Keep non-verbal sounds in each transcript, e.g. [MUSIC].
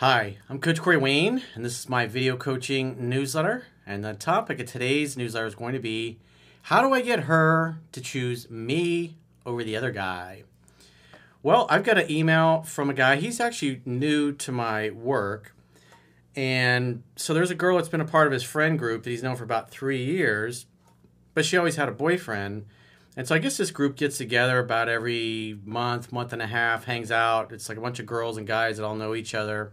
Hi, I'm Coach Corey Wayne, and this is my video coaching newsletter. And the topic of today's newsletter is going to be how do I get her to choose me over the other guy? Well, I've got an email from a guy. He's actually new to my work. And so there's a girl that's been a part of his friend group that he's known for about three years, but she always had a boyfriend. And so I guess this group gets together about every month, month and a half, hangs out. It's like a bunch of girls and guys that all know each other.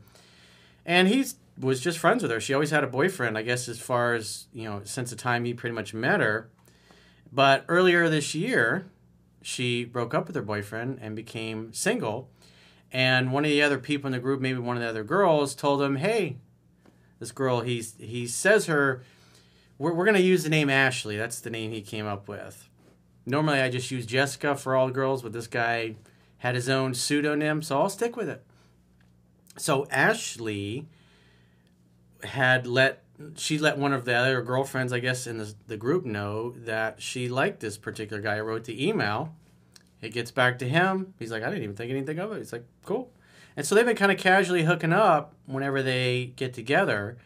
And he was just friends with her. She always had a boyfriend, I guess, as far as, you know, since the time he pretty much met her. But earlier this year, she broke up with her boyfriend and became single. And one of the other people in the group, maybe one of the other girls, told him, hey, this girl, he's, he says her, we're, we're going to use the name Ashley. That's the name he came up with. Normally, I just use Jessica for all the girls, but this guy had his own pseudonym, so I'll stick with it. So Ashley had let she let one of the other girlfriends, I guess, in the, the group know that she liked this particular guy. I wrote the email. It gets back to him. He's like, I didn't even think anything of it. He's like, cool. And so they've been kind of casually hooking up whenever they get together.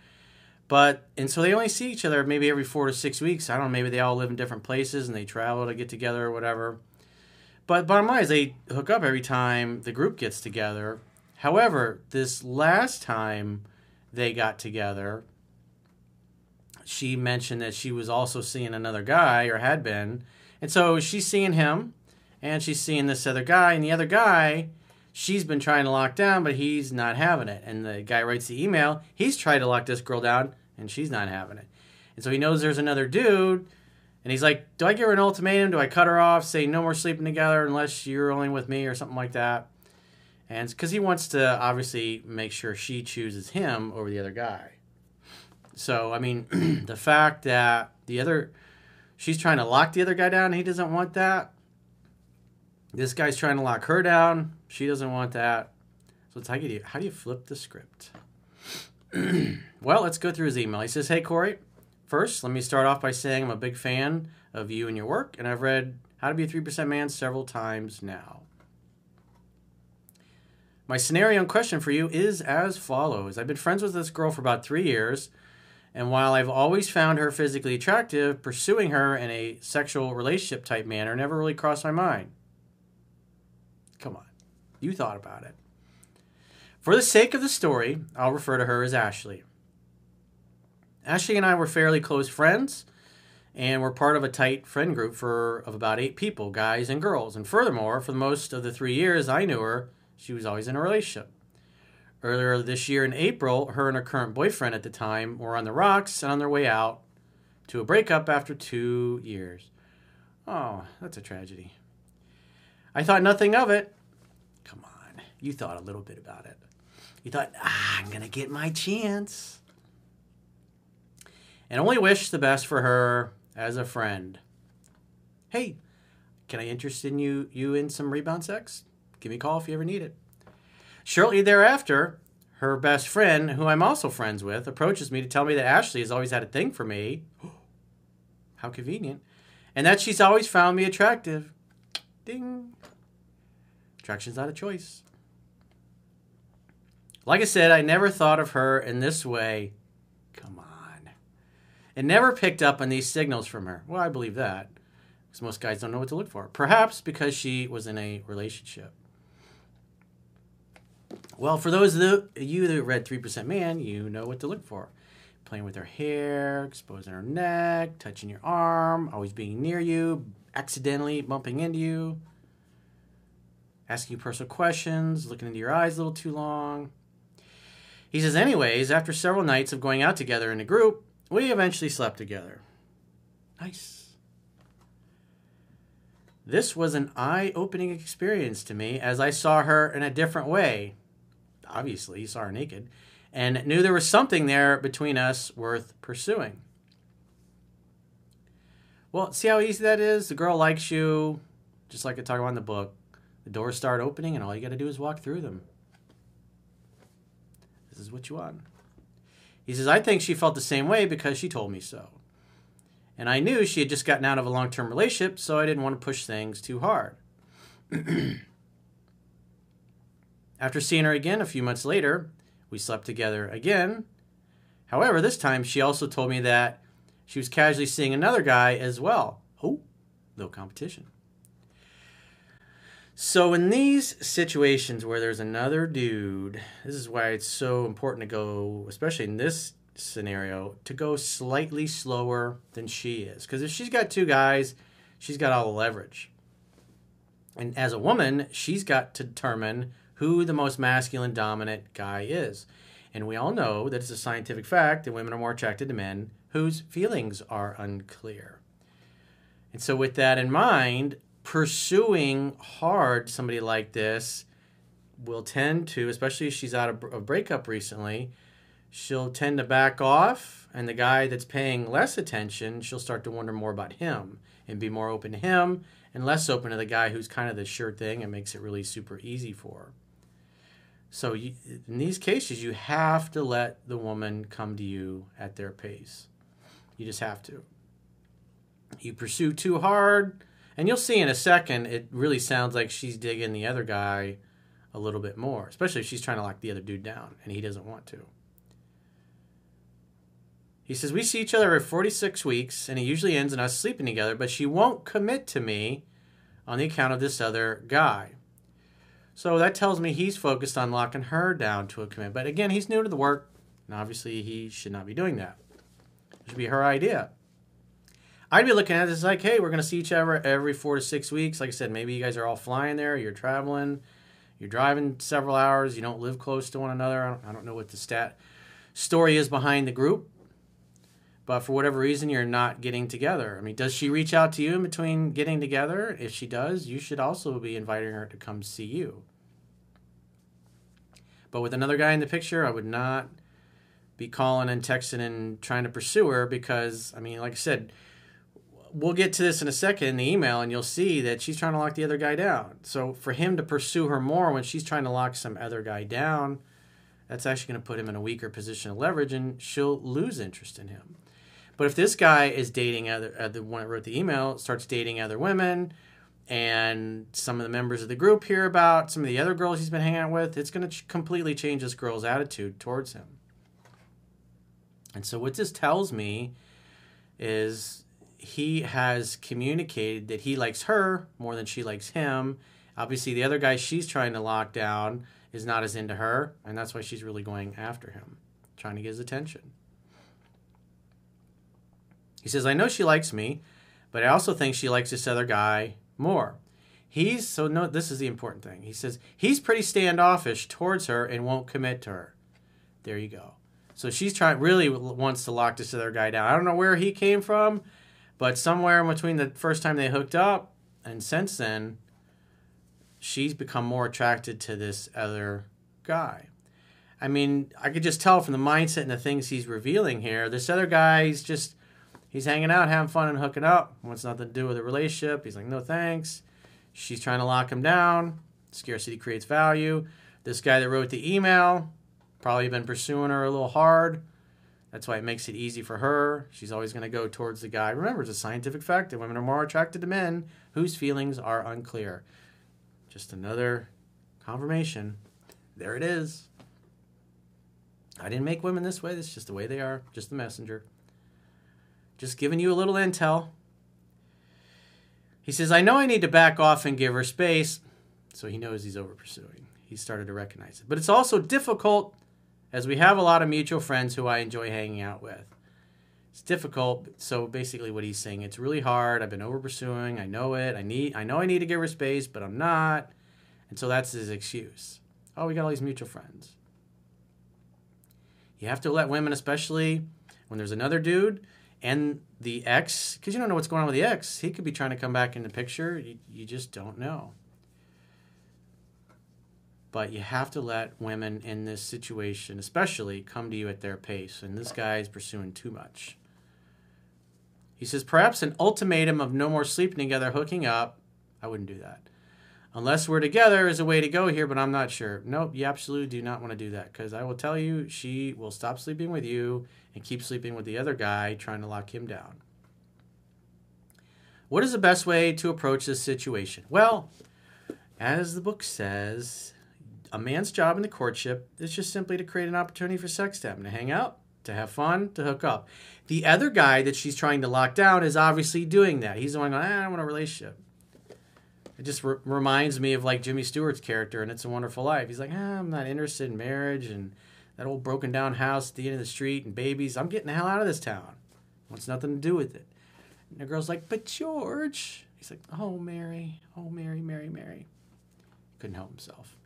But and so they only see each other maybe every four to six weeks. I don't know. Maybe they all live in different places and they travel to get together or whatever. But bottom line is they hook up every time the group gets together. However, this last time they got together, she mentioned that she was also seeing another guy or had been, and so she's seeing him, and she's seeing this other guy, and the other guy she's been trying to lock down, but he's not having it. And the guy writes the email. He's tried to lock this girl down, and she's not having it. And so he knows there's another dude, and he's like, "Do I give her an ultimatum? Do I cut her off? Say no more sleeping together unless you're only with me, or something like that?" And because he wants to obviously make sure she chooses him over the other guy. So I mean, [CLEARS THROAT] the fact that the other, she's trying to lock the other guy down, he doesn't want that. This guy's trying to lock her down. She doesn't want that. So it's how you how do you flip the script? [CLEARS THROAT] well, let's go through his email. He says, "Hey Corey, first let me start off by saying I'm a big fan of you and your work, and I've read How to Be a Three Percent Man several times now. My scenario and question for you is as follows: I've been friends with this girl for about three years." And while I've always found her physically attractive, pursuing her in a sexual relationship type manner never really crossed my mind. Come on. You thought about it. For the sake of the story, I'll refer to her as Ashley. Ashley and I were fairly close friends, and we're part of a tight friend group for of about eight people, guys and girls. And furthermore, for most of the three years I knew her, she was always in a relationship. Earlier this year in April, her and her current boyfriend at the time were on the rocks and on their way out to a breakup after two years. Oh, that's a tragedy. I thought nothing of it. Come on, you thought a little bit about it. You thought, ah, I'm going to get my chance. And only wish the best for her as a friend. Hey, can I interest in you you in some rebound sex? Give me a call if you ever need it. Shortly thereafter, her best friend, who I'm also friends with, approaches me to tell me that Ashley has always had a thing for me. [GASPS] How convenient. And that she's always found me attractive. Ding. Attraction's not a choice. Like I said, I never thought of her in this way. Come on. And never picked up on these signals from her. Well, I believe that. Because most guys don't know what to look for. Perhaps because she was in a relationship. Well, for those of you that read 3% Man, you know what to look for. Playing with her hair, exposing her neck, touching your arm, always being near you, accidentally bumping into you, asking you personal questions, looking into your eyes a little too long. He says, anyways, after several nights of going out together in a group, we eventually slept together. Nice. This was an eye opening experience to me as I saw her in a different way. Obviously, saw her naked, and knew there was something there between us worth pursuing. Well, see how easy that is? The girl likes you, just like I talk about in the book. The doors start opening, and all you got to do is walk through them. Is what you want. He says, I think she felt the same way because she told me so. And I knew she had just gotten out of a long term relationship, so I didn't want to push things too hard. [CLEARS THROAT] After seeing her again a few months later, We slept together again. However, this time she also told me that she was casually seeing another guy as well. Oh, little competition. So, in these situations where there's another dude, this is why it's so important to go, especially in this scenario, to go slightly slower than she is. Because if she's got two guys, she's got all the leverage. And as a woman, she's got to determine who the most masculine dominant guy is. And we all know that it's a scientific fact that women are more attracted to men whose feelings are unclear. And so, with that in mind, pursuing hard somebody like this will tend to, especially if she's out of a breakup recently, she'll tend to back off. And the guy that's paying less attention, she'll start to wonder more about him and be more open to him and less open to the guy who's kind of the sure thing and makes it really super easy for her. So you, in these cases, you have to let the woman come to you at their pace. You just have to. You pursue too hard, and you'll see in a second, it really sounds like she's digging the other guy a little bit more, especially if she's trying to lock the other dude down and he doesn't want to. He says, We see each other every 46 weeks, and it usually ends in us sleeping together, but she won't commit to me on the account of this other guy. So that tells me he's focused on locking her down to a commit. But again, he's new to the work, and obviously he should not be doing that. It should be her idea. I'd be looking at this like, hey, we're to see each other every four to six weeks. Like I said, maybe you guys are all flying there, you're traveling, you're driving several hours, you don't live close to one another. I don't, I don't know what the stat story is behind the group, but for whatever reason, you're not getting together. I mean, does she reach out to you in between getting together? If she does, you should also be inviting her to come see you. But with another guy in the picture, I would not be calling and texting and trying to pursue her because, I mean, like I said, we'll get to this in a second in the email and you'll see that she's trying to lock the other guy down. So for him to pursue her more when she's trying to lock some other guy down, that's actually going to put him in a weaker position of leverage and she'll lose interest in him. But if this guy is dating other, uh, the one that wrote the email, starts dating other women, and some of the members of the group hear about some of the other girls he's been hanging out with, it's going to ch- completely change this girl's attitude towards him. And so, what this tells me is he has communicated that he likes her more than she likes him. Obviously, the other guy she's trying to lock down is not as into her, and that's why she's really going after him, trying to get his attention. He says, I know she likes me, but I also think she likes this other guy more. He's so no this is the important thing. He says he's pretty standoffish towards her and won't commit to her. There you go. So she's trying really wants to lock this other guy down. I don't know where he came from, but somewhere in between the first time they hooked up and since then, she's become more attracted to this other guy. I mean, I could just tell from the mindset and the things he's revealing here. This other guy, he's just, he's hanging out, having fun, and hooking up. Wants nothing to do with a relationship. He's like, no thanks. She's trying to lock him down. Scarcity creates value. This guy that wrote the email, probably been pursuing her a little hard. That's why it makes it easy for her. She's always going to go towards the guy. Remember, it's a scientific fact that women are more attracted to men whose feelings are unclear. Just another confirmation. There it is. I didn't make women this way. That's just the way they are. Just the messenger. Just giving you a little intel. He says, I know I need to back off and give her space. So he knows he's over pursuing. He started to recognize it. But it's also difficult as we have a lot of mutual friends who I enjoy hanging out with. It's difficult. So basically, what he's saying, it's really hard. I've been over pursuing. I know it. I need. I know I need to give her space, but I'm not. And so that's his excuse. Oh, we got all these mutual friends. You have to let women, especially when there's another dude and the ex, because you don't know what's going on with the ex. He could be trying to come back in the picture. You, you just don't know. But you have to let women in this situation, especially, come to you at their pace. And this guy is pursuing too much. He says, perhaps an ultimatum of no more sleeping together, hooking up. I wouldn't do that. Unless we're together is a way to go here, but I'm not sure. Nope, you absolutely do not want to do that because I will tell you, she will stop sleeping with you and keep sleeping with the other guy, trying to lock him down. What is the best way to approach this situation? Well, as the book says, a man's job in the courtship is just simply to create an opportunity for sex to happen, to hang out, to have fun, to hook up. The other guy that she's trying to lock down is obviously doing that. He's the one going, ah, I don't want a relationship. It just re- reminds me of like Jimmy Stewart's character in It's a Wonderful Life. He's like, ah, I'm not interested in marriage and that old broken down house at the end of the street and babies. I'm getting the hell out of this town. Wants nothing to do with it. And the girl's like, but George. He's like, oh, Mary, oh, Mary, Mary, Mary. Couldn't help himself.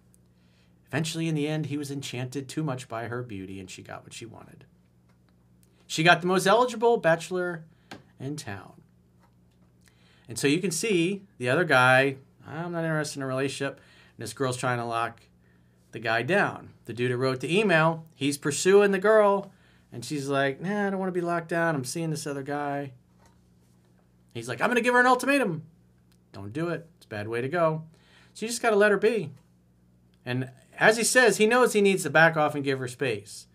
Eventually, in the end, he was enchanted too much by her beauty and she got what she wanted. She got the most eligible bachelor in town. And so you can see the other guy, I'm not interested in a relationship. And this girl's trying to lock the guy down. The dude who wrote the email, he's pursuing the girl. And she's like, nah, I don't want to be locked down. I'm seeing this other guy. He's like, I'm going to give her an ultimatum. Don't do it. It's a bad way to go. So you just got to let her be. And as he says, he knows he needs to back off and give her space.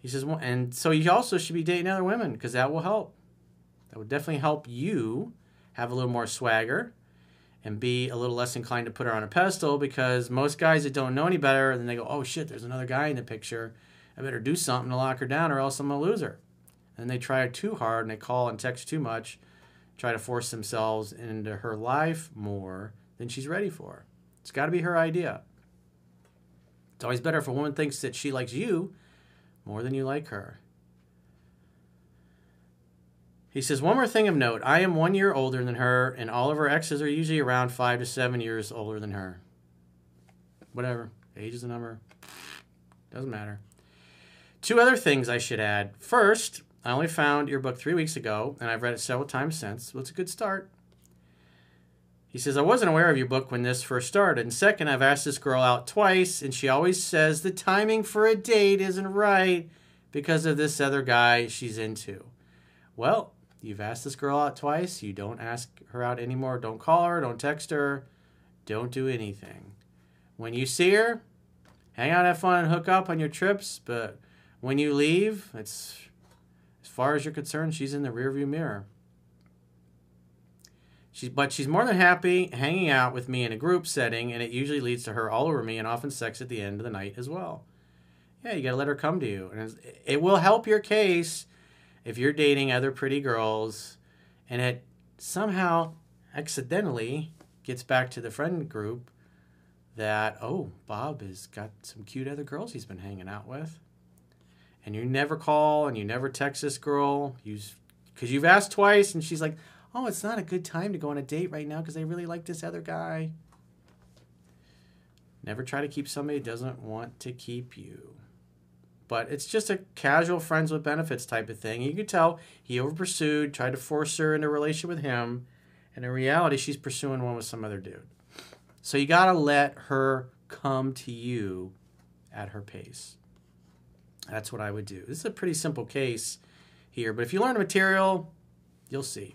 He says, well, and so you also should be dating other women because that will help. That would definitely help you have a little more swagger and be a little less inclined to put her on a pedestal because most guys that don't know any better, then they go, oh shit, there's another guy in the picture. I better do something to lock her down or else I'm going to lose her. And they try too hard and they call and text too much, try to force themselves into her life more than she's ready for. It's got to be her idea. It's always better if a woman thinks that she likes you more than you like her. He says, One more thing of note I am one year older than her, and all of her exes are usually around five to seven years older than her. Whatever. Age is a number. Doesn't matter. Two other things I should add. First, I only found your book three weeks ago, and I've read it several times since. Well, it's a good start. He says, I wasn't aware of your book when this first started. And second, I've asked this girl out twice, and she always says the timing for a date isn't right because of this other guy she's into. Well, you've asked this girl out twice. You don't ask her out anymore. Don't call her. Don't text her. Don't do anything. When you see her, hang out, have fun, and hook up on your trips. But when you leave, it's as far as you're concerned, she's in the rearview mirror. She's, but she's more than happy hanging out with me in a group setting, and it usually leads to her all over me and often sex at the end of the night as well. Yeah, you got to let her come to you. And it will help your case if you're dating other pretty girls and it somehow accidentally gets back to the friend group that, oh, Bob has got some cute other girls he's been hanging out with. And you never call and you never text this girl because you've asked twice and she's like, oh, it's not a good time to go on a date right now because I really like this other guy. Never try to keep somebody who doesn't want to keep you. But it's just a casual friends with benefits type of thing. You can tell he over pursued, tried to force her into a relationship with him, and in reality, she's pursuing one with some other dude. So you gotta let her come to you at her pace. That's what I would do. This is a pretty simple case here, but if you learn the material, you'll see